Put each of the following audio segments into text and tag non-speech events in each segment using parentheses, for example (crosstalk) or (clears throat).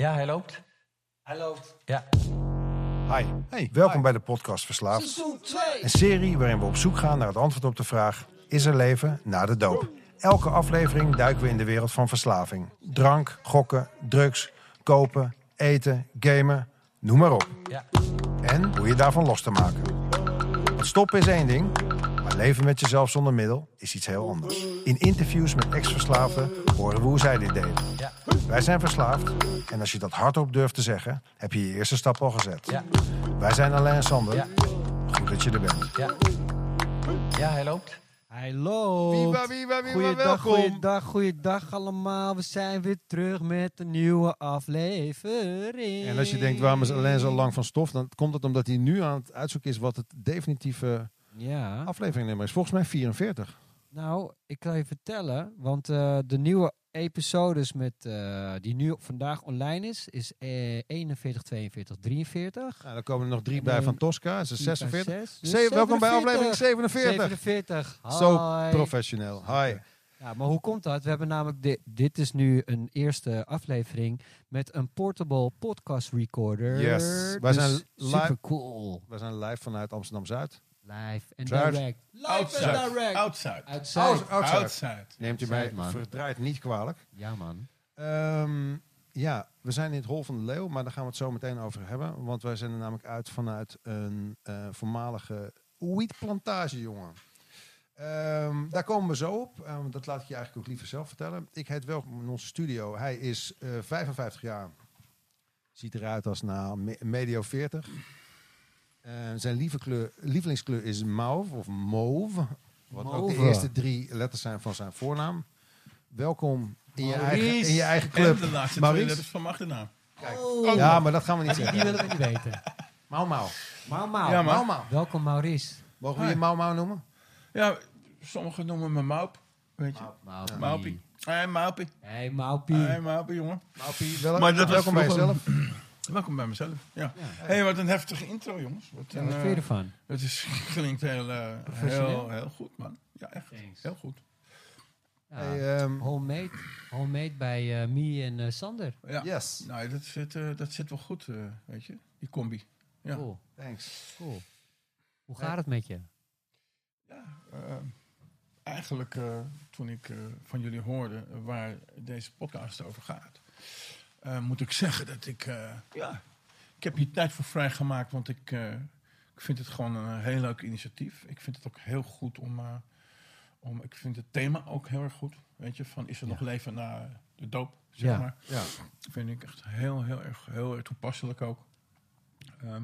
Ja, hij loopt. Hij loopt. Ja. Hi, Hey, welkom hi. bij de podcast Verslaafd. Seizoen 2. Een serie waarin we op zoek gaan naar het antwoord op de vraag: is er leven na de doop? Elke aflevering duiken we in de wereld van verslaving. Drank, gokken, drugs, kopen, eten, gamen, noem maar op. Ja. En hoe je daarvan los te maken. Want stoppen is één ding, leven met jezelf zonder middel is iets heel anders. In interviews met ex-verslaafden horen we hoe zij dit deden. Ja. Wij zijn verslaafd en als je dat hardop durft te zeggen, heb je je eerste stap al gezet. Ja. Wij zijn Alain en Sander. Ja. Goed dat je er bent. Ja. Ja, hij loopt. Hij loopt. Viva, viva, viva, Goeiedag, welkom. goeiedag, goeiedag allemaal. We zijn weer terug met een nieuwe aflevering. En als je denkt, waarom is Alain zo lang van stof? Dan komt het omdat hij nu aan het uitzoeken is wat het definitieve Ja, afleveringnummer is. Volgens mij 44. nou, ik kan je vertellen, want eh, de nieuwe episodes met, eh, die nu vandaag online is, is eh, 41, 42, 43. Nou, dan komen er nog drie En bij van Tosca. Dat is 46. Zes, Ze- dus welkom bij 47. aflevering 47. 47. Zo Hoi. professioneel. Hi. Ja, maar hoe komt dat? We hebben namelijk di- dit is nu een eerste aflevering met een portable podcast recorder. Yes. Wij Dus zijn live- super cool. We zijn live vanuit Amsterdam-Zuid. Live en Zuid. direct. Live en direct. Oud-Zuid. Uit Zuid. Outside. Oud-Zuid. Neemt u mij man. verdraait niet kwalijk. Ja, man. Ehm, ja, we zijn in het Hol van de Leeuw, maar daar gaan we het zo meteen over hebben. Want wij zijn er namelijk uit vanuit een eh, voormalige wietplantage, jongen. Ehm, daar komen we zo op. Ehm, dat laat ik je eigenlijk ook liever zelf vertellen. Ik heet welkom in onze studio. Hij is eh, 55 jaar. Ziet eruit als na me- medio 40. Eh, zijn lieve kleur, lievelingskleur is mauve of mauve. Wat ook de eerste drie letters zijn van zijn voornaam. Welkom in je, eigen, in je eigen En club. de laatste Maurice? twee letters van mijn achternaam. Oh. Ja, maar dat gaan we niet Die, die zeggen. willen we niet weten. Mau Mau. Mau Mau. Ja. Mau Mau. Welkom Maurice. Mogen we je Mau Mau noemen? Ja, sommigen noemen me Maup. Weet je? Maupie. Maupie. Hé, Maupie. Hey Maupie. Hé, Maupie, jongen. Maupie. Wel, Maar dat was welkom bij jezelf. Welkom bij mezelf. Ja. Ja. Hé, hey, wat een heftige intro, jongens. Wat Ja, een, wat eh, vind je ervan? Het is, (laughs) klinkt heel, eh, heel, heel goed, man. Ja, echt. Thanks. Heel goed. Ja. Hey, ehm, Homemade. Homemade bij eh Mie en eh, Sander. Ja. yes. Nou, dat zit, eh, dat zit wel goed, eh, weet je. Die combi. Ja. Cool. Thanks. Cool. Hoe gaat het met je? Ja, eh, eigenlijk eh, toen ik eh, van jullie hoorde eh, waar deze podcast over gaat, eh, moet ik zeggen dat ik, eh, ja, ik heb hier tijd voor vrijgemaakt, want ik, eh, ik vind het gewoon een heel leuk initiatief. Ik vind het ook heel goed om, om ik vind het thema ook heel erg goed, weet je, van is er Ja. nog leven na de doop, zeg Ja. maar. Ja. Vind ik echt heel, heel erg, heel erg toepasselijk ook. Ehm,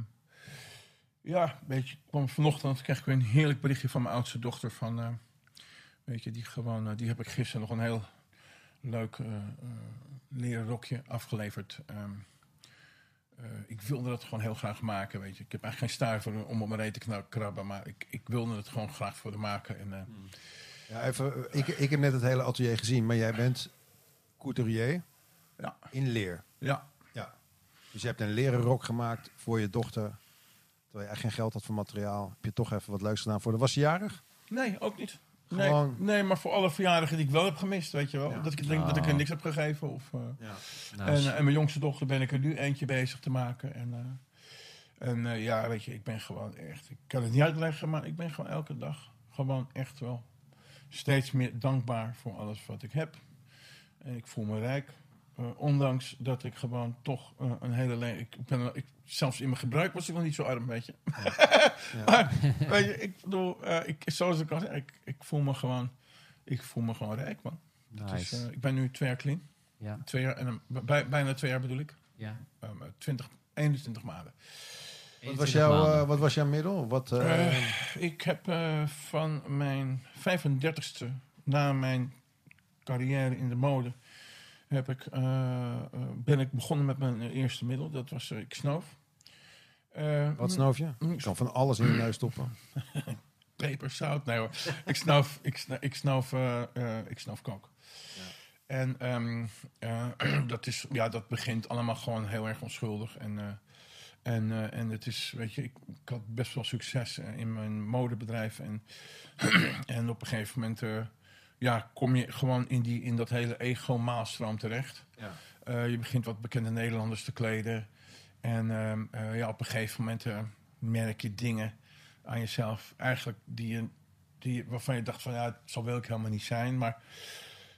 ja, weet je, kwam vanochtend kreeg ik weer een heerlijk berichtje van mijn oudste dochter van, weet je, die gewoon, die heb ik gisteren nog een heel leuk eh, eh, leren rokje afgeleverd. Ehm, eh, ik wilde dat gewoon heel graag maken, weet je. Ik heb eigenlijk geen stuiver om op mijn reet te krabben, maar ik, ik wilde het gewoon graag voor de maken. En, eh, Ja, even, ik, ik heb net het hele atelier gezien, maar jij bent couturier ja, in leer. ja, Dus je hebt een leren rok gemaakt voor je dochter. Terwijl je eigenlijk geen geld had voor materiaal. Heb je toch even wat leuks gedaan voor de... Was je jarig? nee, ook niet. Nee, Gewoon- nee, maar voor alle verjaardagen die ik wel heb gemist, weet je wel. Ja. Dat ik denk dat ik er Oh. niks heb gegeven. Of, eh, Ja. Nou, En, eh, en mijn jongste dochter ben ik er nu eentje bezig te maken. En, eh, en eh, ja, weet je, ik ben gewoon echt... Ik kan het niet uitleggen, maar ik ben gewoon elke dag gewoon echt wel steeds meer dankbaar voor alles wat ik heb. En ik voel me rijk. Eh, ondanks dat ik gewoon toch eh, een hele... le- Ik ben, ik, zelfs in mijn gebruik was ik nog niet zo arm, weet je. (laughs) maar, weet je, ik bedoel, eh, ik, zoals ik al zei, ik, ik voel me gewoon... Ik voel me gewoon rijk, man. Dus, nice. eh, ik ben nu twee jaar clean. ja. Twee jaar en bij, bijna twee jaar bedoel ik. ja. Um, 20, 21 maanden. Wat was, 21 jouw, eh, wat was jouw middel? Wat, ik heb eh, van mijn 35ste na mijn carrière in de mode heb ik, eh, eh, ben ik begonnen met mijn eerste middel. Dat was eh, ik snoof. Wat snoof je? mm, Je kan van alles in je neus stoppen. (laughs) peper, zout. Nee hoor. ik snoof, ik snoof, ik snoof, ik snoof kook. En ehm, eh, (clears throat) dat, is, ja, dat begint allemaal gewoon heel erg onschuldig. En, en, en het is, weet je, ik, ik had best wel succes in mijn modebedrijf. En, (clears throat) en op een gegeven moment ja, kom je gewoon in, die, in dat hele ego-maalstroom terecht. Ja. Eh, je begint wat bekende Nederlanders te kleden. En ehm, eh, ja, op een gegeven moment eh, merk je dingen aan jezelf. Eigenlijk die je, die, waarvan je dacht van ja, zo wil ik helemaal niet zijn. Maar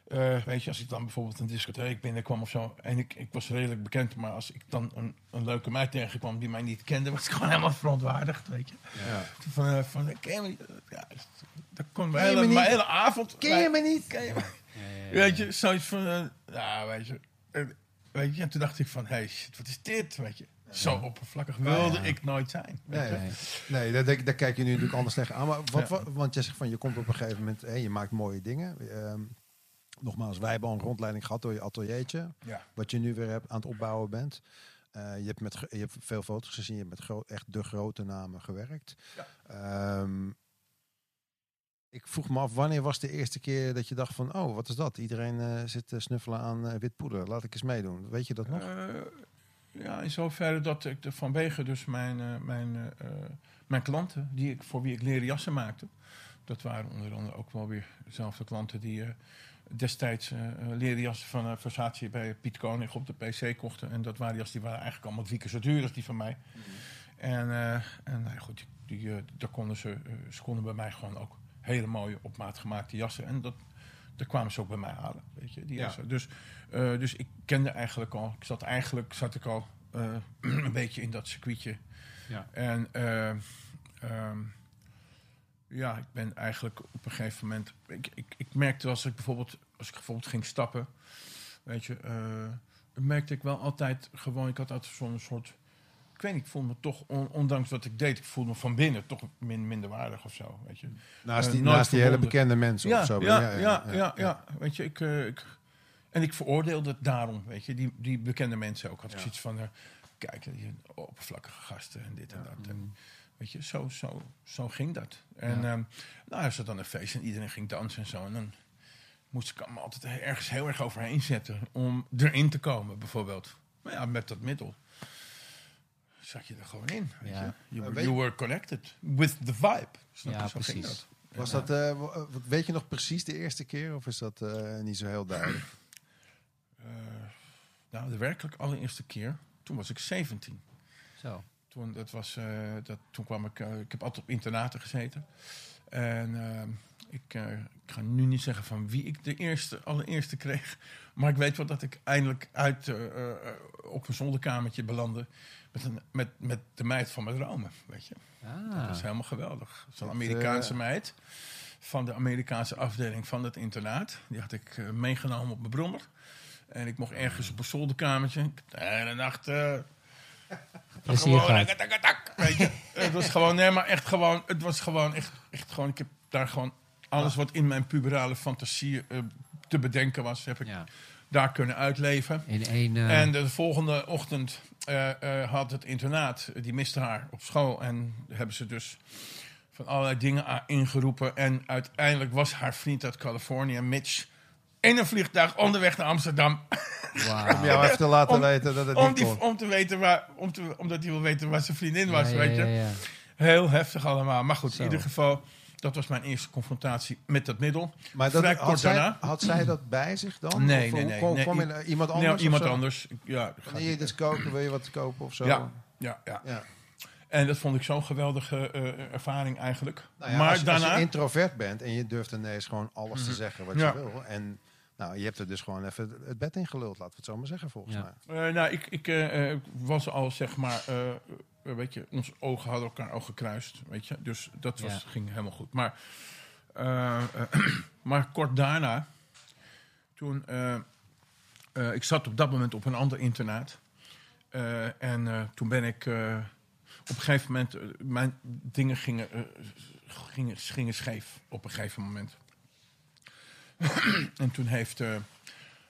eh, weet je, als ik dan bijvoorbeeld een discotheek binnenkwam of zo. En ik, ik was redelijk bekend. Maar als ik dan een, een leuke meid tegenkwam die mij niet kende. Was ik gewoon helemaal verontwaardigd, weet je. Ja. Van, eh, van ken je? Ja, dat kon mijn hele, mijn niet? hele avond... Ken je me niet? Ken je me Weet je, zoiets van, eh, ja, weet je, eh, weet je, en toen dacht ik van, hey, shit, wat is dit, weet je. Zo oppervlakkig wilde Ja. ik nooit zijn. weet Nee, je. Nee. nee daar, daar- daar kijk je nu natuurlijk anders tegen aan. Maar wat, Ja. wat- want je zegt van je komt op een gegeven moment, hè, je maakt mooie dingen. Ehm, nogmaals, wij hebben al een rondleiding gehad door je ateliertje. Ja. Wat je nu weer hebt, aan het opbouwen bent. Eh, je, hebt met, je hebt veel foto's gezien, je hebt met echt de grote namen gewerkt. Ja. Ehm, ik vroeg me af, wanneer was de eerste keer dat je dacht van, oh, wat is dat? Iedereen eh, zit te snuffelen aan eh, wit poeder. Laat ik eens meedoen. Weet je dat nog? Eh, ja, in zoverre dat ik de- vanwege dus mijn, eh, mijn, eh, eh, mijn klanten, die ik, voor wie ik leren jassen maakte. Dat waren onder andere ook wel weer dezelfde klanten die eh, destijds eh, eh, leren jassen van eh, Versace bij Piet Koning op de PC kochten. En dat waren jassen die waren eigenlijk allemaal drie keer zo duur als die van mij. En, eh, en nou ja, goed, die, die, daar konden ze, ze konden bij mij gewoon ook hele mooie op maat gemaakte jassen. En dat, daar kwamen ze ook bij mij halen, weet je, die Ja. jassen. Dus, eh, dus ik kende eigenlijk al, ik zat eigenlijk, zat ik al (clears throat) een beetje in dat circuitje. Ja. En eh, ehm, ja, ik ben eigenlijk op een gegeven moment, ik, ik, ik merkte als ik bijvoorbeeld, als ik bijvoorbeeld ging stappen, weet je, eh, merkte ik wel altijd gewoon, ik had altijd zo'n soort, ik weet niet, ik voelde me toch, on- ondanks wat ik deed, ik voelde me van binnen toch min, minderwaardig of zo, weet je. Naast eh, die, naast die hele bekende mensen Ja, of zo. ja, ja, ja, ja, Weet je, ik, eh, ik, en ik veroordeelde het daarom, weet je, die, die bekende mensen ook. Had ik Ja. zoiets van, kijk, die oppervlakkige gasten en dit en dat. En, weet je, zo, zo, zo ging dat. En Ja. ehm, nou, is er dan een feest en iedereen ging dansen en zo. En dan moest ik me altijd ergens heel erg overheen zetten om erin te komen, bijvoorbeeld. Maar ja, met dat middel zat je er gewoon in. Weet Ja. je? You, were, weet- you were connected with the vibe. Snap je? Ja, Zo ging precies. dat. Was dat, eh, weet je nog precies de eerste keer of is dat eh, niet zo heel duidelijk? (clears throat) Eh, nou, de werkelijk allereerste keer, toen was ik 17. Zo. Toen, dat was, eh, dat, toen kwam ik, eh, ik heb altijd op internaten gezeten. En eh, ik, ik ga nu niet zeggen van wie ik de eerste, allereerste kreeg. (laughs) Maar ik weet wel dat ik eindelijk uit, op een zolderkamertje belandde. Met, een, met, met de meid van mijn dromen, weet je. Dat Ah. was helemaal geweldig. Zo'n Amerikaanse meid van de Amerikaanse afdeling van het internaat. Die had ik meegenomen op mijn brommer. En ik mocht ergens op een zolderkamertje. Ik heb de hele nacht... Plezier gewoon, gehad. tak, tak, tak, weet je. Het was gewoon, nee, maar echt gewoon, het was gewoon echt, echt gewoon, ik heb daar gewoon alles wat in mijn puberale fantasie eh, te bedenken was, heb ik Ja. daar kunnen uitleven. In één... eh, En de volgende ochtend eh, had het internaat, die miste haar op school. En hebben ze dus van allerlei dingen ingeroepen. En uiteindelijk was haar vriend uit Californië, Mitch, in een vliegtuig onderweg naar Amsterdam. wauw. Om jou even te laten Om- weten dat het Om, niet die, om te weten waar, om te, omdat hij wil weten waar zijn vriendin was, Ja, weet je. ja. Heel heftig allemaal. Maar goed, Zo. in ieder geval, dat was mijn eerste confrontatie met dat middel. Maar dat, had, kort zij, daarna. had zij dat bij zich dan? Nee, Of nee, nee, Kwam, nee. kwam er iemand anders? Nee, iemand anders. Ja, Wanneer je dus koken, wil je wat kopen of zo? Ja. ja, ja. En dat vond ik zo'n geweldige eh, ervaring eigenlijk. Nou ja, maar als, je- als je introvert bent en je durft ineens gewoon alles te zeggen wat Ja. je wil. En nou, je hebt er dus gewoon even het bed in geluld, laten we het zo maar zeggen volgens Ja. mij. Eh, nou, ik, ik eh, eh, was al, zeg maar, weet je, onze ogen hadden elkaar al gekruist, weet je. Dus dat was, Ja. ging helemaal goed. Maar, (clears throat) maar kort daarna, toen, eh, eh, ik zat op dat moment op een ander internaat. Eh, en eh, toen ben ik, eh, op een gegeven moment, mijn dingen gingen, gingen, gingen scheef op een gegeven moment. (clears throat) en toen heeft eh,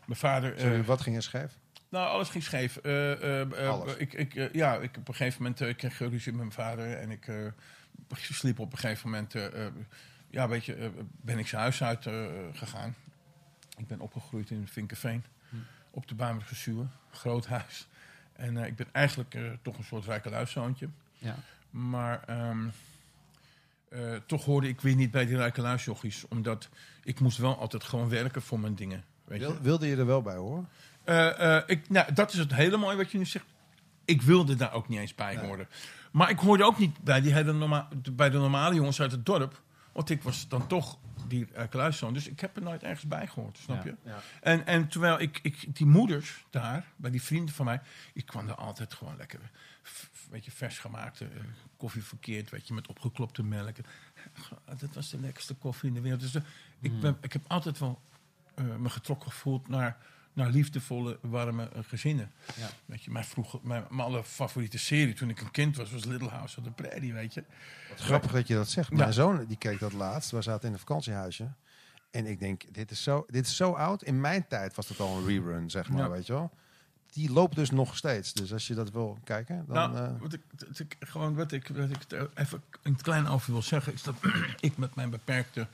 mijn vader... eh, Sorry, wat ging er scheef? nou, alles ging scheef. Eh, Alles? Ik, ik, ja, ik op een gegeven moment kreeg ik ruzie met mijn vader. En ik sliep op een gegeven moment... ja, weet je, ben ik zijn huis uit gegaan. Ik ben opgegroeid in Vinkenveen. Op de Bamerse Zuur. Groot huis. En ik ben eigenlijk toch een soort rijkeluiszoontje. Ja. Maar ehm, eh, toch hoorde ik weer niet bij die rijkeluisjochies. Omdat ik moest wel altijd gewoon werken voor mijn dingen. Weet je? Wil, wilde je er wel bij hoor? eh, eh, ik, nou, dat is het hele mooie wat je nu zegt. Ik wilde daar ook niet eens bij horen. Maar ik hoorde ook niet bij, die hele norma bij de normale jongens uit het dorp. Want ik was dan toch die uh, kluiszoon. Dus ik heb er nooit ergens bij gehoord, snap je? Ja. En, en terwijl ik, ik, die moeders daar, bij die vrienden van mij, ik kwam er altijd gewoon lekker, weet je, vers gemaakte eh, koffie verkeerd, weet je, met opgeklopte melk. Dat was de lekkerste koffie in de wereld. Dus eh, ik, ben, ik heb altijd wel eh, me getrokken gevoeld naar, naar liefdevolle, warme gezinnen. Ja. Weet je, mijn, vroeger, mijn, mijn allerfavoriete serie toen ik een kind was, was Little House of the Prairie, weet je. Grappig dat je dat zegt. Ja. Mijn zoon die keek dat laatst. We zaten in een vakantiehuisje. En ik denk, dit is, zo, dit is zo oud. In mijn tijd was dat al een rerun, zeg maar, Ja. weet je wel. Die loopt dus nog steeds. Dus als je dat wil kijken, dan... nou, eh, wat ik, wat ik, gewoon wat ik, wat ik er even een klein over wil zeggen, is dat (clears throat) ik met mijn beperkte,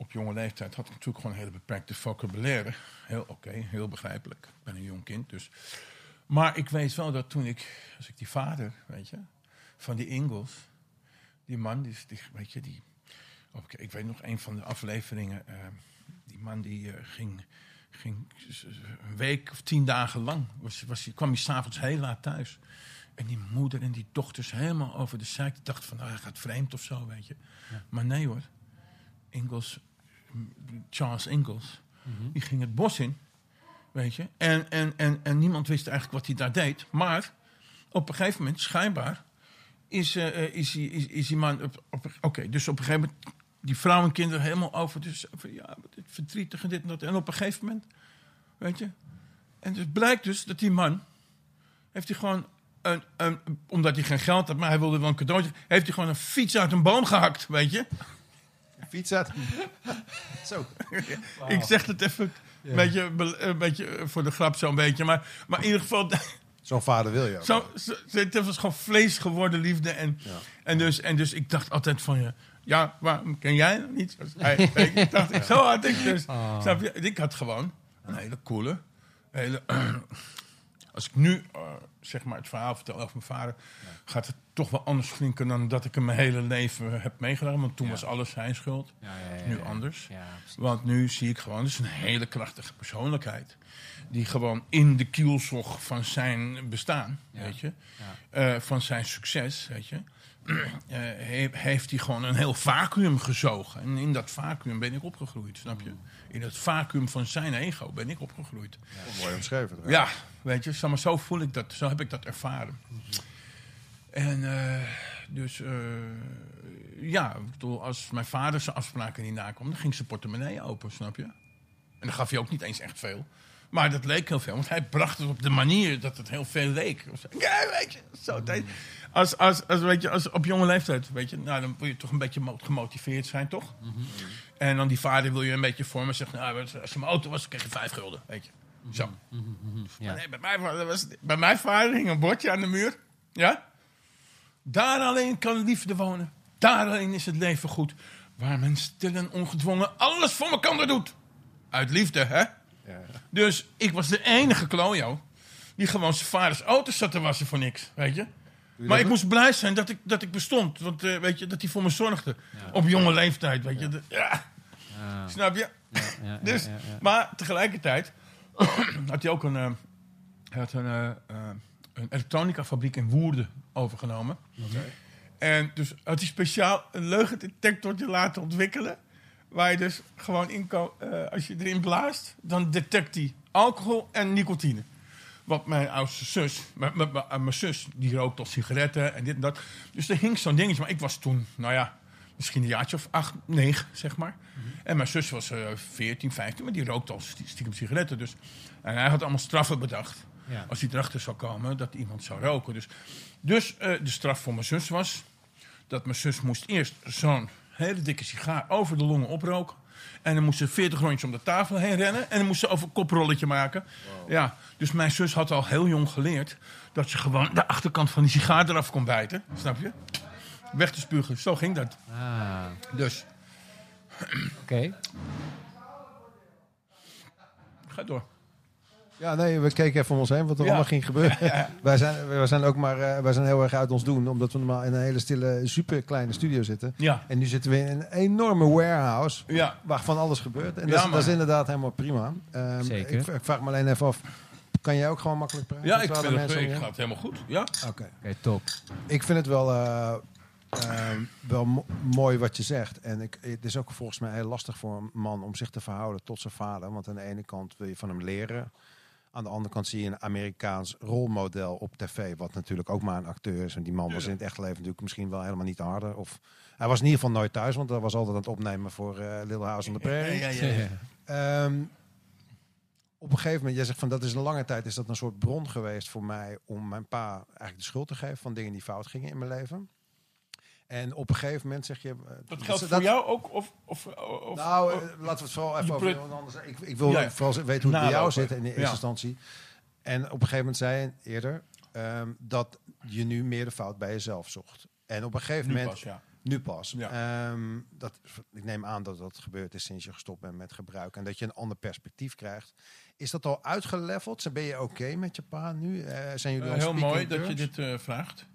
op jonge leeftijd, had ik natuurlijk gewoon een hele beperkte vocabulaire. Heel oké, heel begrijpelijk. Ik ben een jong kind, dus. Maar ik weet wel dat toen ik, als ik die vader, weet je, van die Ingels, die man, die, die weet je, die, oké, ik weet nog een van de afleveringen, eh, die man die eh, ging, ging een week of tien dagen lang, was, was, kwam hij s'avonds heel laat thuis. En die moeder en die dochters helemaal over de zeik. Die dachten van, nou, hij gaat vreemd of zo, weet je. Maar nee hoor. Ingalls, Charles Ingalls, die ging het bos in, weet je. En, en, en, en niemand wist eigenlijk wat hij daar deed. Maar op een gegeven moment, schijnbaar, is, eh, is, die, is, is die man... Oké, dus op een gegeven moment, die vrouw en kinderen helemaal over. Dus van, ja, dit verdrietig en dit en dat. En op een gegeven moment, weet je. En het blijkt dus dat die man, heeft hij gewoon... Een, een, omdat hij geen geld had, maar hij wilde wel een cadeautje. Heeft hij gewoon een fiets uit een boom gehakt, weet je? fiets uit. (laughs) zo. (laughs) Ik zeg het even een, beetje, be- een beetje voor de grap zo'n beetje. Maar, maar in ieder geval, (laughs) Zo'n vader wil je ook. zo, zo, het was gewoon vlees geworden liefde. En, Ja. en, dus, en dus ik dacht altijd van, ja, ja waarom ken jij nog niet? (laughs) Ik dacht, ik, zo had ik dus. Ah. Snap je? Ik had gewoon een hele coole, hele... (clears throat) als ik nu, eh, zeg maar, het verhaal vertel over mijn vader... gaat het toch wel anders klinken dan dat ik hem mijn hele leven heb meegedaan. Want toen Ja. was alles zijn schuld. Ja, ja, ja, Nu anders. Want nu zie ik gewoon, dus een hele krachtige persoonlijkheid. Die gewoon in de kielzog van zijn bestaan, weet je. Eh, van zijn succes, weet je. (clears throat) eh, he- heeft hij gewoon een heel vacuüm gezogen. En in dat vacuüm ben ik opgegroeid, snap je? In het vacuüm van zijn ego ben ik opgegroeid. Mooi omschreven. Ja, weet je, maar, zo voel ik dat, zo heb ik dat ervaren. En eh, dus, eh, ja, ik bedoel, als mijn vader zijn afspraken niet nakwam, dan ging zijn portemonnee open, snap je? En dan gaf hij ook niet eens echt veel. Maar dat leek heel veel, want hij bracht het op de manier dat het heel veel leek. Ja, weet je, zo. tijd. Als, als, als, weet je, als op jonge leeftijd, weet je, nou, dan wil je toch een beetje mo- gemotiveerd zijn, toch? En dan die vader wil je een beetje vormen. Zegt, nou, als je mijn auto was, dan kreeg je vijf gulden, weet je. Zo. Ja. Maar nee, bij, mijn vader was, bij mijn vader hing een bordje aan de muur. Ja? Daar alleen kan liefde wonen. Daar alleen is het leven goed. Waar men stil en ongedwongen alles voor elkaar doet. Uit liefde, hè? Ja. Dus ik was de enige klojo die gewoon zijn vaders auto's zat te wassen voor niks, weet je? Maar ik moest blij zijn dat ik, dat ik bestond. Want eh, weet je, dat hij voor me zorgde. Op jonge leeftijd, weet je. De- ja, Ja, snap je? ja, ja, Dus, ja, ja. Maar tegelijkertijd (clears throat) had hij ook een, eh, hij had een, eh, een elektronicafabriek in Woerden overgenomen. En dus had hij speciaal een leugendetectortje laten ontwikkelen. Waar je dus gewoon in kan, eh, als je erin blaast, dan detect hij alcohol en nicotine. Wat mijn oudste zus, mijn, zus, die rookt al sigaretten en dit en dat. Dus er hing zo'n dingetje. Maar ik was toen, nou ja, misschien een jaartje of acht, negen, zeg maar. En mijn zus was eh 14, 15, maar die rookte al stie- stiekem sigaretten. Dus. En hij had allemaal straffen bedacht. Ja. Als hij erachter zou komen dat iemand zou roken. Dus, dus eh, de straf voor mijn zus was dat mijn zus moest eerst zo'n hele dikke sigaar over de longen oproken. En dan moest ze 40 rondjes om de tafel heen rennen. En dan moest ze over een koprolletje maken. Ja, dus mijn zus had al heel jong geleerd dat ze gewoon de achterkant van die sigaar eraf kon bijten. Snap je? Weg te spugen. Zo ging dat. Ah, Dus, oké. ga door. Ja, nee, we keken even om ons heen wat er Ja. allemaal ging gebeuren. (laughs) wij, zijn, wij zijn ook maar eh, wij zijn heel erg uit ons doen, omdat we normaal in een hele stille, super kleine studio zitten. Ja, En nu zitten we in een enorme warehouse ja. waar van alles gebeurt. En Ja, dat, is, dat is man. inderdaad helemaal prima. Ehm, Zeker. Ik, ik vraag me alleen even af, Kan jij ook gewoon makkelijk praten? Ja, ik vind het, ik je ga het helemaal goed. Ja? Oké. Oké, top. Ik vind het wel, eh, eh, wel mo- mooi wat je zegt. En ik, het is ook volgens mij heel lastig voor een man om zich te verhouden tot zijn vader. Want aan de ene kant wil je van hem leren. Aan de andere kant zie je een Amerikaans rolmodel op tv. Wat natuurlijk ook maar een acteur is. En die man was in het echte leven natuurlijk misschien wel helemaal niet de harde. Of, hij was in ieder geval nooit thuis. Want hij was altijd aan het opnemen voor eh Little House on the Prairie. Ja, ja, ja. Ehm, op een gegeven moment, jij zegt van dat is een lange tijd, is dat een soort bron geweest voor mij om mijn pa eigenlijk de schuld te geven van dingen die fout gingen in mijn leven. En op een gegeven moment zeg je. eh, Dat geldt dat- voor jou ook? Of, of, of, nou, of- eh, laten we het vooral even over iemand anders. Ik, ik wil Ja. vooral weten hoe het bij jou zit in de eerste Ja. instantie. En op een gegeven moment zei je eerder ehm, dat je nu meer de fout bij jezelf zocht. En op een gegeven nu moment pas, ja. nu pas. Ja. Ehm, dat, ik neem aan dat dat gebeurd is sinds je gestopt bent met gebruik. En dat je een ander perspectief krijgt. Is dat al uitgeleveld? Ben je oké met je pa nu? Eh, zijn jullie heel mooi dat je dit vraagt.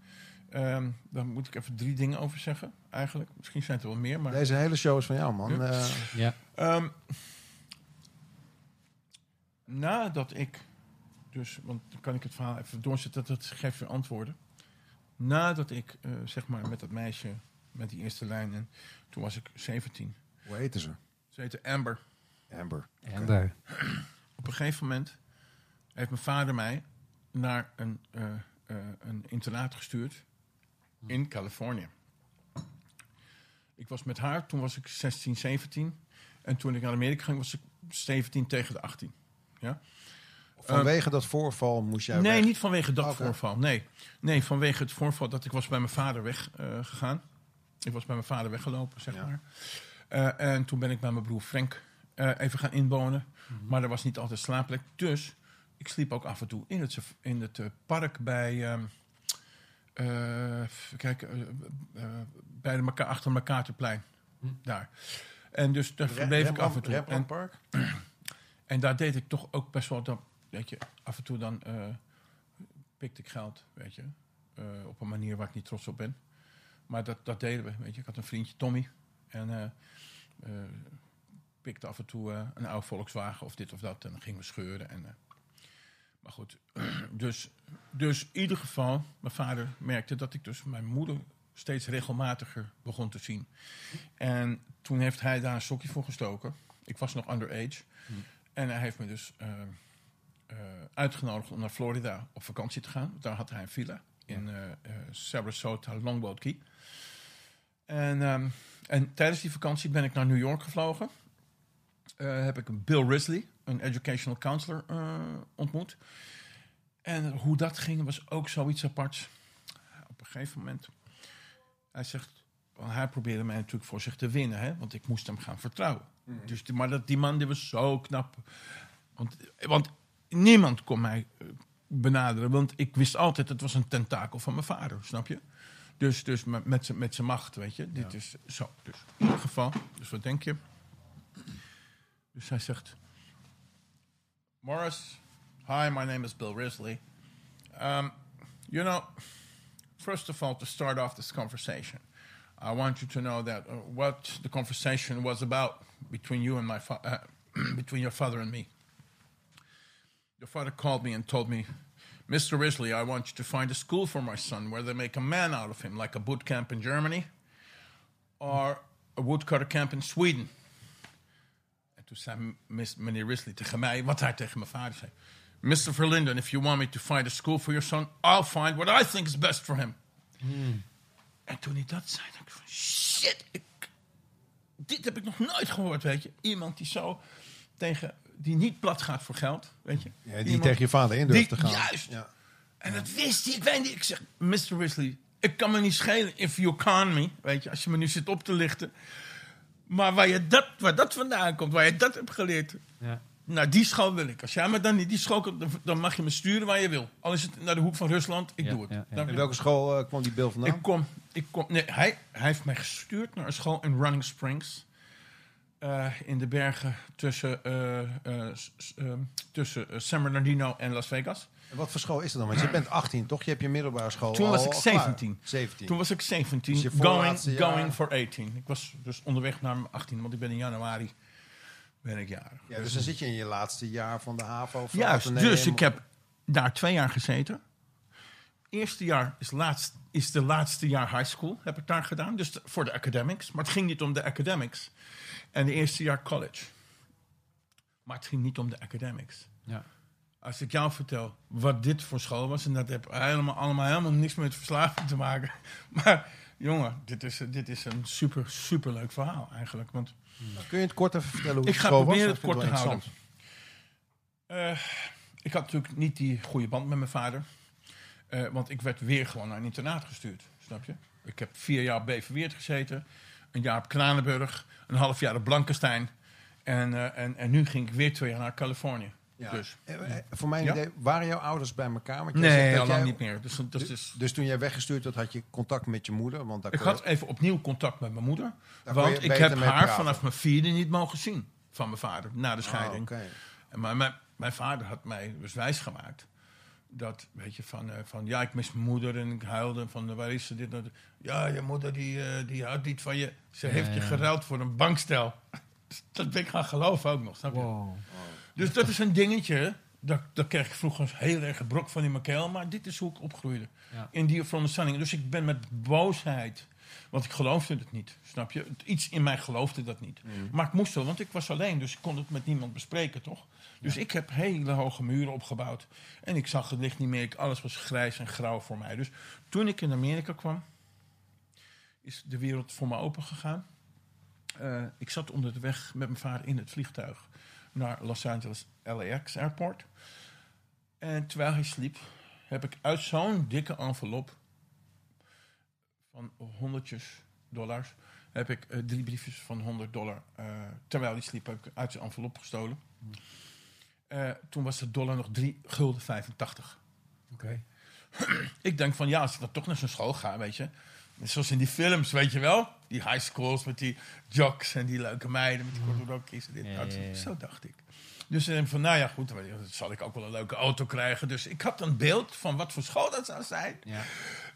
Ehm daar moet ik even drie dingen over zeggen, eigenlijk. Misschien zijn het er wel meer, maar... Deze hele show is van jou, man. Ja. Eh, Ja. Ehm, nadat ik, dus, want dan kan ik het verhaal even doorzetten, dat geeft weer antwoorden. Nadat ik, eh, zeg maar, met dat meisje, met die eerste lijn, en toen was ik 17. hoe heten ze? Ze heette Amber. Amber. Amber. Op een gegeven moment heeft mijn vader mij naar een, eh, eh, een internaat gestuurd in Californië. Ik was met haar, toen was ik 16, 17. En toen ik naar Amerika ging, was ik 17 tegen de 18. Ja? Vanwege dat voorval moest jij nee, weg. niet vanwege dat voorval. Nee. nee, vanwege het voorval dat ik was bij mijn vader weggegaan. gegaan. ik was bij mijn vader weggelopen, zeg Ja. maar. Eh, en toen ben ik bij mijn broer Frank eh, even gaan inwonen. Mhm. Maar er was niet altijd slaapplek. Dus ik sliep ook af en toe in het, in het eh, park bij... ehm eh, even kijken, eh, eh, bij de achter MacArthurplein. Daar. En dus daar Re- verbleef ik af en toe. En, (clears throat) en daar deed ik toch ook best wel, dan, weet je, af en toe dan eh, pikte ik geld, weet je. eh, op een manier waar ik niet trots op ben. Maar dat, dat deden we, weet je. Ik had een vriendje, Tommy. En eh eh, pikte af en toe een oude Volkswagen of dit of dat. En dan gingen we scheuren. En, eh, maar goed, (clears throat) dus, dus in ieder geval, mijn vader merkte dat ik dus mijn moeder steeds regelmatiger begon te zien. En toen heeft hij daar een sokje voor gestoken. Ik was nog underage. En hij heeft me dus eh, eh, uitgenodigd om naar Florida op vakantie te gaan. Daar had hij een villa in eh, Sarasota Longboat Key. En, ehm, en tijdens die vakantie ben ik naar New York gevlogen. Eh, heb ik Bill Risley, een educational counselor, eh, ontmoet. En hoe dat ging was ook zoiets aparts. Op een gegeven moment, hij zegt, want hij probeerde mij natuurlijk voor zich te winnen, hè, want ik moest hem gaan vertrouwen. Dus die, maar dat, die man die was zo knap. Want, want niemand kon mij eh, benaderen, want ik wist altijd, het was een tentakel van mijn vader, snap je? Dus, dus met, met zijn- met zijn macht, weet je. Dit is zo. Dus in ieder geval, dus wat denk je? Dus hij zegt: Morris, hi, my name is Bill Risley. Um, you know, first of all, to start off this conversation, I want you to know that uh, what the conversation was about between you and my uh, (clears throat) between your father and me. Your father called me and told me, Mr. Risley, I want you to find a school for my son where they make a man out of him, like a boot camp in Germany or a woodcutter camp in Sweden. En toen zei meneer Risley tegen mij, wat hij tegen mijn vader zei. Mr. Verlinden, if you want me to find a school for your son, I'll find what I think is best for him. En toen hij dat zei, dacht ik van, shit, ik, dit heb ik nog nooit gehoord, weet je. Iemand die zo tegen, die niet plat gaat voor geld, weet je. Ja, die Iemand- tegen je vader in durft die- te gaan. Juist. Ja. En dat wist hij. Ik weet niet. Ik zeg, Mr. Risley, ik kan me niet schelen if you con me. Weet je, als je me nu zit op te lichten. Maar waar, je dat, waar dat vandaan komt, waar je dat hebt geleerd. Ja. Nou, die school wil ik. Als jij me dan niet die school komt, dan- mag je me sturen waar je wil. Al is het naar de hoek van Rusland, ik Ja, doe het. ja, ja. In welke school eh, kwam die Bill vandaan? Ik kom, ik kom, nee, hij, hij heeft mij gestuurd naar een school in Running Springs. Eh, in de bergen tussen, eh, eh, ehm, tussen San Bernardino en Las Vegas. Wat voor school is dat dan? Want je bent 18, toch? Je hebt je middelbare school Toen was ik al klaar. 17. 17. Toen was ik 17, Dus going, going for 18. Ik was dus onderweg naar mijn 18, want ik ben in januari ben ik jarig. Ja, dus dan zit je in je laatste jaar van de HAVO. Juist, dus ik heb daar twee jaar gezeten. Eerste jaar is, laatst, is de laatste jaar high school, heb ik daar gedaan. Dus de- voor de academics. Maar het ging niet om de academics. En de eerste jaar college. Maar het ging niet om de academics. Ja. Als ik jou vertel wat dit voor school was, en dat heeft helemaal, allemaal helemaal niks met verslaving te maken. (laughs) Maar jongen, dit is, dit is een super, super leuk verhaal eigenlijk. Want Kun je het kort even vertellen hoe Ik het ga school was? proberen Dat het vind ik kort te houden. eh, ik had natuurlijk niet die goede band met mijn vader. Eh, want ik werd weer gewoon naar een internaat gestuurd. Snap je? Ik heb vier jaar op Beverweert gezeten. Een jaar op Kranenburg. Een half jaar op Blankenstein. En, eh, en, en nu ging ik weer twee jaar naar Californië. Ja. Dus. Eh, eh, Voor mijn Ja? idee, waren jouw ouders bij elkaar? Want jij zegt Nee, dat al lang jij- niet meer. Dus, dat is, Dus, dus toen jij weggestuurd werd, had je contact met je moeder? Want daar ik kon je- had even opnieuw contact met mijn moeder. Daar kon je Want ik beter heb mee haar praten. vanaf mijn vierde niet mogen zien. Van mijn vader, na de Ah, scheiding. oké. En Maar mijn, mijn vader had mij dus wijsgemaakt. Dat, weet je, van, eh, van ja, ik mis mijn moeder en ik huilde. Van eh, waar is ze? Dit, dat. Ja, je moeder die, eh, die houdt niet van je. Ze heeft je geruild voor een bankstel. (laughs) dat ben ik gaan geloven ook nog, snap je? Wow. Dus dat is een dingetje. Daar, daar kreeg ik vroeger heel erg een brok van in mijn keel. Maar dit is hoe ik opgroeide. Ja. In die veronderstelling. Dus ik ben met boosheid. Want ik geloofde het niet. Snap je? Iets in mij geloofde dat niet. Maar ik moest wel, want ik was alleen. Dus ik kon het met niemand bespreken, toch? Dus ik heb hele hoge muren opgebouwd. En ik zag het licht niet meer. Ik, alles was grijs en grauw voor mij. Dus toen ik in Amerika kwam, is de wereld voor me open gegaan. Eh, ik zat onder de weg met mijn vader in het vliegtuig naar Los Angeles LAX Airport. En terwijl hij sliep, heb ik uit zo'n dikke envelop van honderdjes dollars, heb ik eh, drie briefjes van 100 dollar. eh, terwijl hij sliep, heb ik uit zijn envelop gestolen. Eh, toen was de dollar nog 3 gulden 85. Oké. Ik denk van ja, als ik dan toch naar zo'n school ga, weet je. Zoals in die films, weet je wel. Die high schools met die jocks en die leuke meiden met die korte rokjes. en Dit, Ja, dat. ja, ja. Zo dacht ik. Dus ik van, nou ja, goed, dan zal ik ook wel een leuke auto krijgen. Dus ik had een beeld van wat voor school dat zou zijn. Ja.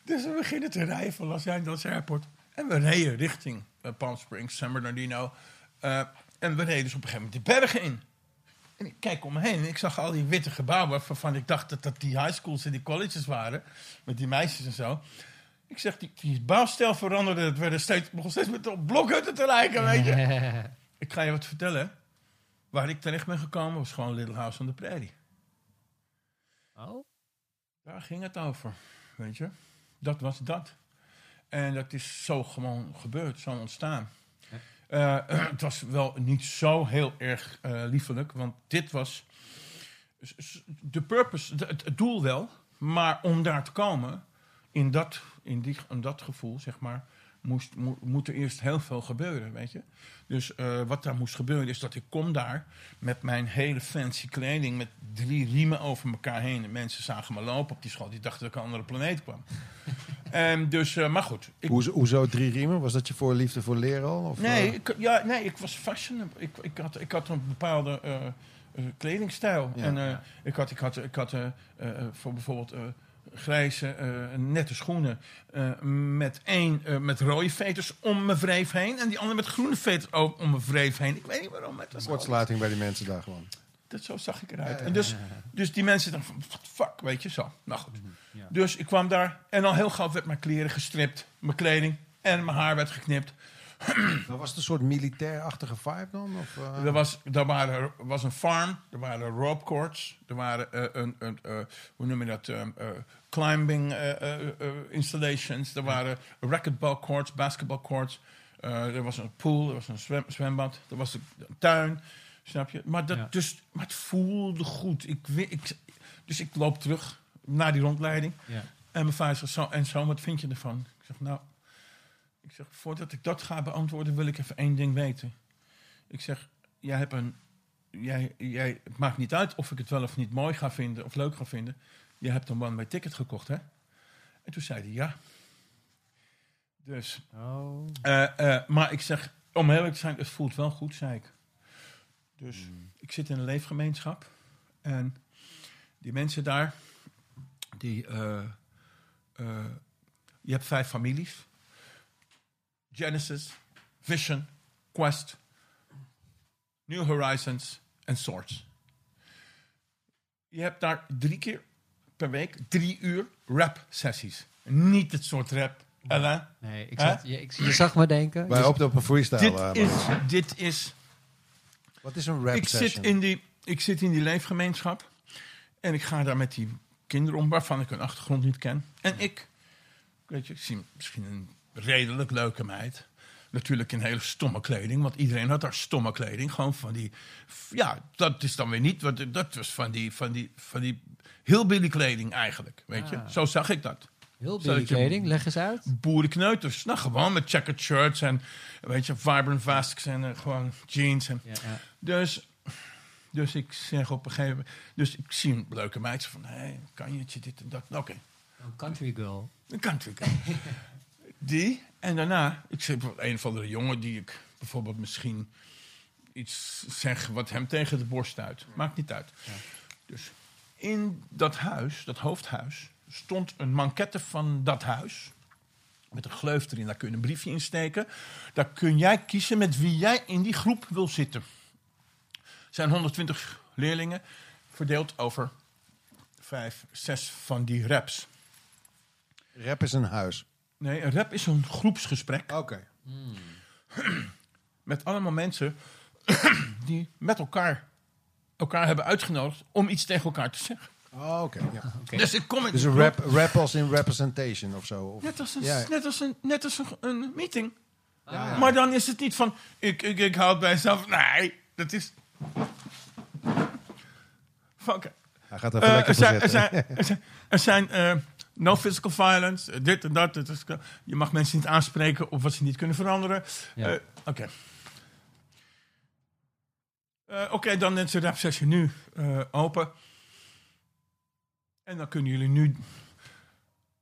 Dus we beginnen te rijden van Los Angeles Airport. En we reden richting eh, Palm Springs, San Bernardino. Eh, en we reden dus op een gegeven moment die bergen in. En ik kijk om me heen en ik zag al die witte gebouwen... waarvan ik dacht dat dat die high schools en die colleges waren. Met die meisjes en zo. Ik zeg, die, die bouwstijl veranderde. Het werden steeds, begon steeds met blokhutten te lijken, weet je. (laughs) Ik ga je wat vertellen. Waar ik terecht ben gekomen was gewoon Little House on the Prairie. oh? Daar ging het over, weet je. Dat was dat. En dat is zo gewoon gebeurd, zo ontstaan. Eh, (clears throat) het was wel niet zo heel erg eh, liefelijk, want dit was de purpose, het doel wel, maar om daar te komen, in dat, in die, in dat gevoel, zeg maar, moest, mo- moet er eerst heel veel gebeuren, weet je. Dus eh, wat daar moest gebeuren is dat ik kom daar met mijn hele fancy kleding, met drie riemen over elkaar heen. En mensen zagen me lopen op die school, die dachten dat ik een andere planeet kwam. (laughs) en dus, eh, maar goed. Ik, Hoezo, hoezo drie riemen? Was dat je voor liefde voor leren al? Of, Nee, eh, ik, ja, nee, ik was fashionable. Ik, ik, had, ik had een bepaalde kledingstijl. Ja, en ja. ik had, ik had, ik had voor bijvoorbeeld grijze, eh, nette schoenen eh, met één eh, met rode veters om mijn wreef heen. En die andere met groene veters ook om mijn wreef heen. Ik weet niet waarom. Het was kortsluiting bij die mensen daar gewoon. dat, zo zag ik eruit. En dus, dus die mensen dachten van, what fuck, weet je, zo. Nou goed. Ja. Dus ik kwam daar en al heel gauw werd mijn kleren gestript. Mijn kleding en mijn haar werd geknipt. Maar was het een soort militair-achtige vibe dan? Of, eh? Er was, er waren, was een farm, er waren rope courts, er waren eh, een, een, eh, hoe noem je dat, um, eh, climbing eh, eh, eh, installations, er waren racquetball courts, basketball courts, eh, er was een pool, er was een zwem, zwembad, er was een, tuin, snap je? Maar, dat, Ja. dus, maar het voelde goed. Ik, ik, dus ik loop terug naar die rondleiding Ja. en mijn vader zegt, zo, en zo, wat vind je ervan? Ik zeg, nou, ik zeg, voordat ik dat ga beantwoorden, wil ik even één ding weten. Ik zeg, jij hebt een, jij, jij, het maakt niet uit of ik het wel of niet mooi ga vinden of leuk ga vinden. Je hebt een one-way ticket gekocht, hè? En toen zei hij ja. Dus, Oh. eh, eh, maar ik zeg, om eerlijk te zijn, het voelt wel goed, zei ik. Dus ik zit in een leefgemeenschap en die mensen daar, die, eh, je hebt vijf families. Genesis, Vision, Quest, New Horizons en Swords. Je hebt daar drie keer per week drie uur rap sessies. Niet het soort rap. Ella. Nee, ik zat, je, ik, je zag me denken. Wij hoopten op een freestyle. Dit eh, is, dit is Wat is een rap ik session? zit, in die, ik zit in die leefgemeenschap. En ik ga daar met die kinderen om, waarvan ik hun achtergrond niet ken. En ik, weet je, ik zie misschien een redelijk leuke meid. Natuurlijk in hele stomme kleding, want iedereen had daar stomme kleding. Gewoon van die, ja, dat is dan weer niet, dat was van die, van die, van die hillbilly kleding eigenlijk, weet je. Ah. Zo zag ik dat. Heel je- kleding, leg eens uit. Boerenkneuters, nou gewoon met checkered shirts en, weet je, vibrant vests en eh, gewoon jeans en Ja, ja. dus, dus ik zeg op een gegeven moment... Dus ik zie een leuke meid van... Hé, hey, kan je dit en dat? Oké, Een country girl. een country girl. (laughs) Die. En daarna, ik zie bijvoorbeeld een of andere jongen die ik bijvoorbeeld misschien iets zeg wat hem tegen de borst stuit. Maakt niet uit. Dus in dat huis, dat hoofdhuis, stond een manquette van dat huis. Met een gleuf erin, daar kun je een briefje in steken. Daar kun jij kiezen met wie jij in die groep wil zitten. Er zijn 120 leerlingen, verdeeld over vijf, zes van die raps. Rap is een huis. Nee, een rap is een groepsgesprek Oké. (clears throat) met allemaal mensen (clears throat) die met elkaar elkaar hebben uitgenodigd om iets tegen elkaar te zeggen. Oh, oké. ja. Dus ik kom in Dus een rap, rap als in representation of zo. Of, Net als een, Ja. net als een, net als een, een meeting. Ja. Maar dan is het niet van, ik, ik, ik hou het bij mezelf. Nee, dat is... Fuck. Hij gaat even Eh, lekker er er zijn, er zijn, er zijn eh, no physical violence, eh, dit en dat. is- je mag mensen niet aanspreken op wat ze niet kunnen veranderen. Ja. Eh, Oké. Eh, Oké, dan is de rap session nu open. En dan kunnen jullie nu...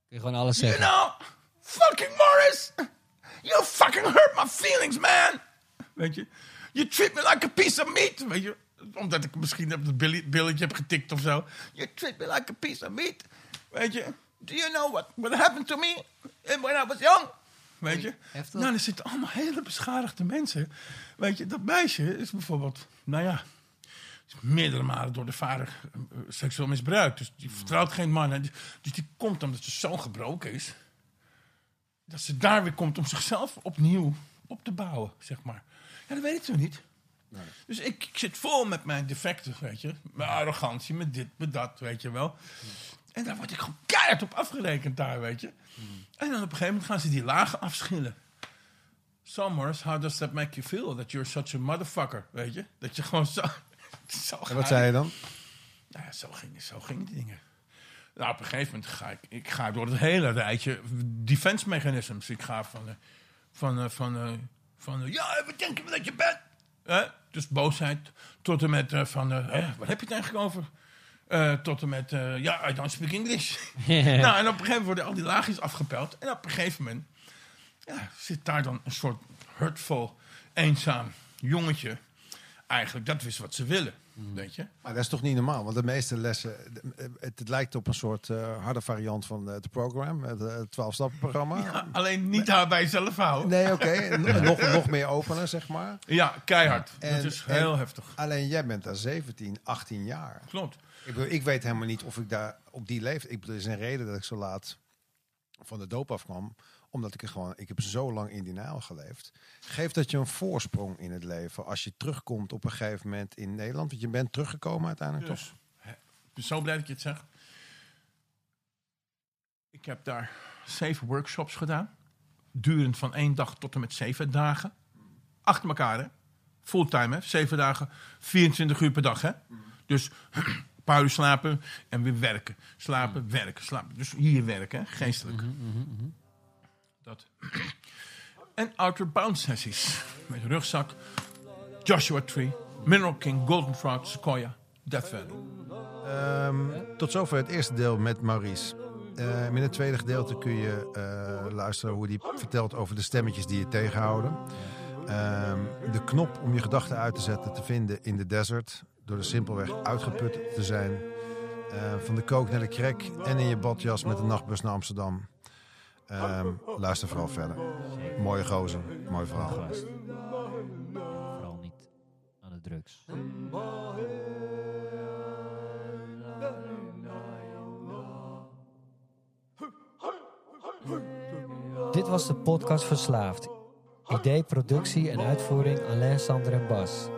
Je gewoon alles You zeggen. know, fucking Morris, you fucking hurt my feelings, man. Weet je, you treat me like a piece of meat. Weet je, omdat ik misschien op het billetje heb getikt of zo. You treat me like a piece of meat. Weet je, do you know what, what happened to me when I was young? Weet je, nou, er zitten allemaal hele beschadigde mensen. Weet je, dat meisje is bijvoorbeeld, nou ja, is meerdere malen door de vader eh, eh, seksueel misbruikt. Dus die vertrouwt geen man. En die- Dus die komt omdat ze zo gebroken is. Dat ze daar weer komt om zichzelf opnieuw op te bouwen, zeg maar. Ja, dat weet ik niet. Dus ik, ik zit vol met mijn defecten, weet je. Mijn arrogantie, met dit, met dat, weet je wel. En daar word ik gewoon keihard op afgerekend daar, weet je. En dan op een gegeven moment gaan ze die lagen afschillen. Summers, how does that make you feel? That you're such a motherfucker, weet je? Dat je gewoon zo... (laughs) zo En wat zei je dan? nou ja, zo ging, zo gingen die dingen. Nou, op een gegeven moment ga ik, ik ga door het hele rijtje defense mechanisms. Ik ga van, eh, van, eh, van, eh, van ja, wat denk je dat je bent? Dus boosheid tot en met van, wat heb je het eigenlijk over? Eh, tot en met, eh, ja, I don't speak English. (laughs) (laughs) nou, en op (laughs) een gegeven moment worden al die laagjes afgepeld. En op een gegeven moment ja, zit daar dan een soort hurtful, eenzaam jongetje. Eigenlijk, dat is wat ze willen, weet je. Maar dat is toch niet normaal? Want de meeste lessen, het, het lijkt op een soort eh, harde variant van eh, het programma, het, eh, 12-stappen-programma. Ja, alleen niet daar bij jezelf houden. Nee, oké. (laughs) Nog- nog, nog meer openen, zeg maar. Ja, keihard. En- dat is en- heel heftig. Alleen jij bent daar 17, 18 jaar. Klopt. Ik, bedoel, ik weet helemaal niet of ik daar op die leeftijd... Ik bedoel, er is een reden dat ik zo laat van de doop afkwam. Omdat ik er gewoon... Ik heb zo lang in denial geleefd. Geeft dat je een voorsprong in het leven als je terugkomt op een gegeven moment in Nederland? Want je bent teruggekomen uiteindelijk, toch? Dus, hè, ik ben zo blij dat je het zegt. Ik heb daar zeven workshops gedaan. Durend van één dag tot en met zeven dagen. Achter elkaar, hè? Fulltime, hè? Zeven dagen, 24 uur per dag, hè? Dus een paar uur slapen en weer werken. Slapen, werken, slapen. Dus hier werken, hè? Geestelijk. Dat. En outer bound sessies. Met rugzak, Joshua Tree, Mineral King, Golden Frog, Sequoia, Death Valley. Ehm, tot zover het eerste deel met Maurice. Ehm, in het tweede gedeelte kun je eh, luisteren hoe hij vertelt over de stemmetjes die je tegenhouden. Ehm, de knop om je gedachten uit te zetten te vinden in de desert. Door er simpelweg uitgeput te zijn. Van de kook naar de krek en in je badjas met de nachtbus naar Amsterdam. Ehm, luister vooral verder. Mooie gozer, mooi verhaal. Vooral niet aan de drugs. Dit was de podcast Verslaafd. Idee, productie en uitvoering Alain, Sander en Bas.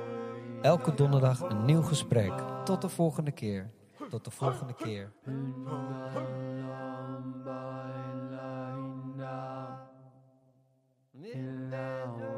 Elke donderdag een nieuw gesprek. Tot de volgende keer. Tot de volgende keer. in